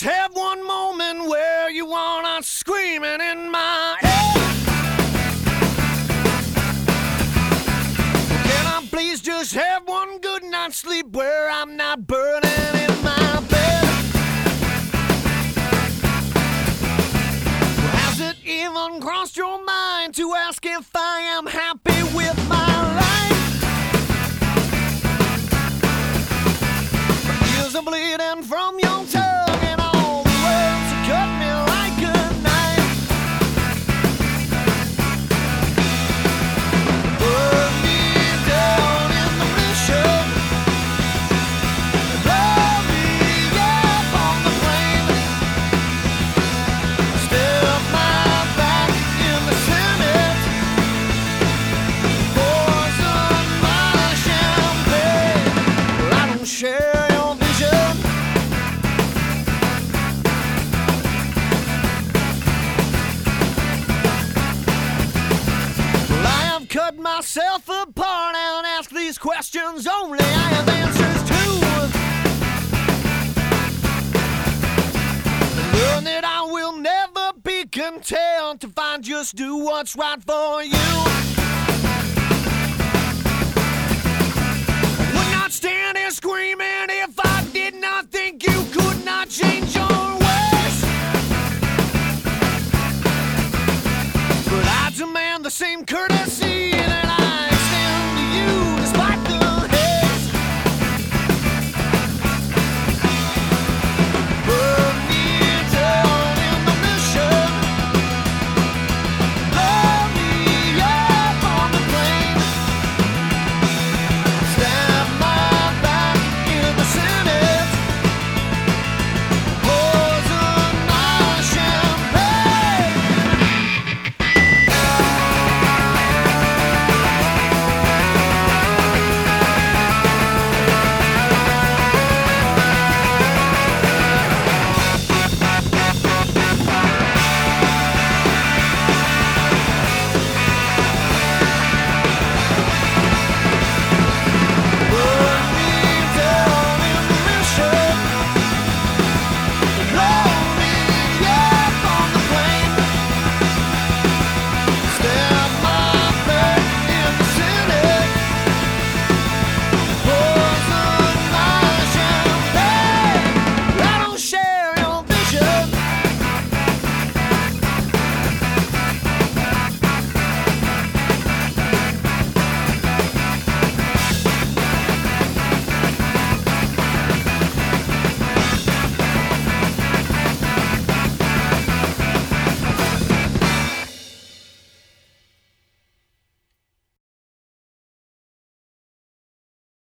just have one moment where you wanna screaming in my head. Can I please just have one good night's sleep where I'm not burning in my bed? Has it even crossed your mind to ask if I am happy with my? Myself apart and ask these questions only I have answers to. Learn that I will never be content if I just do what's right for you. see that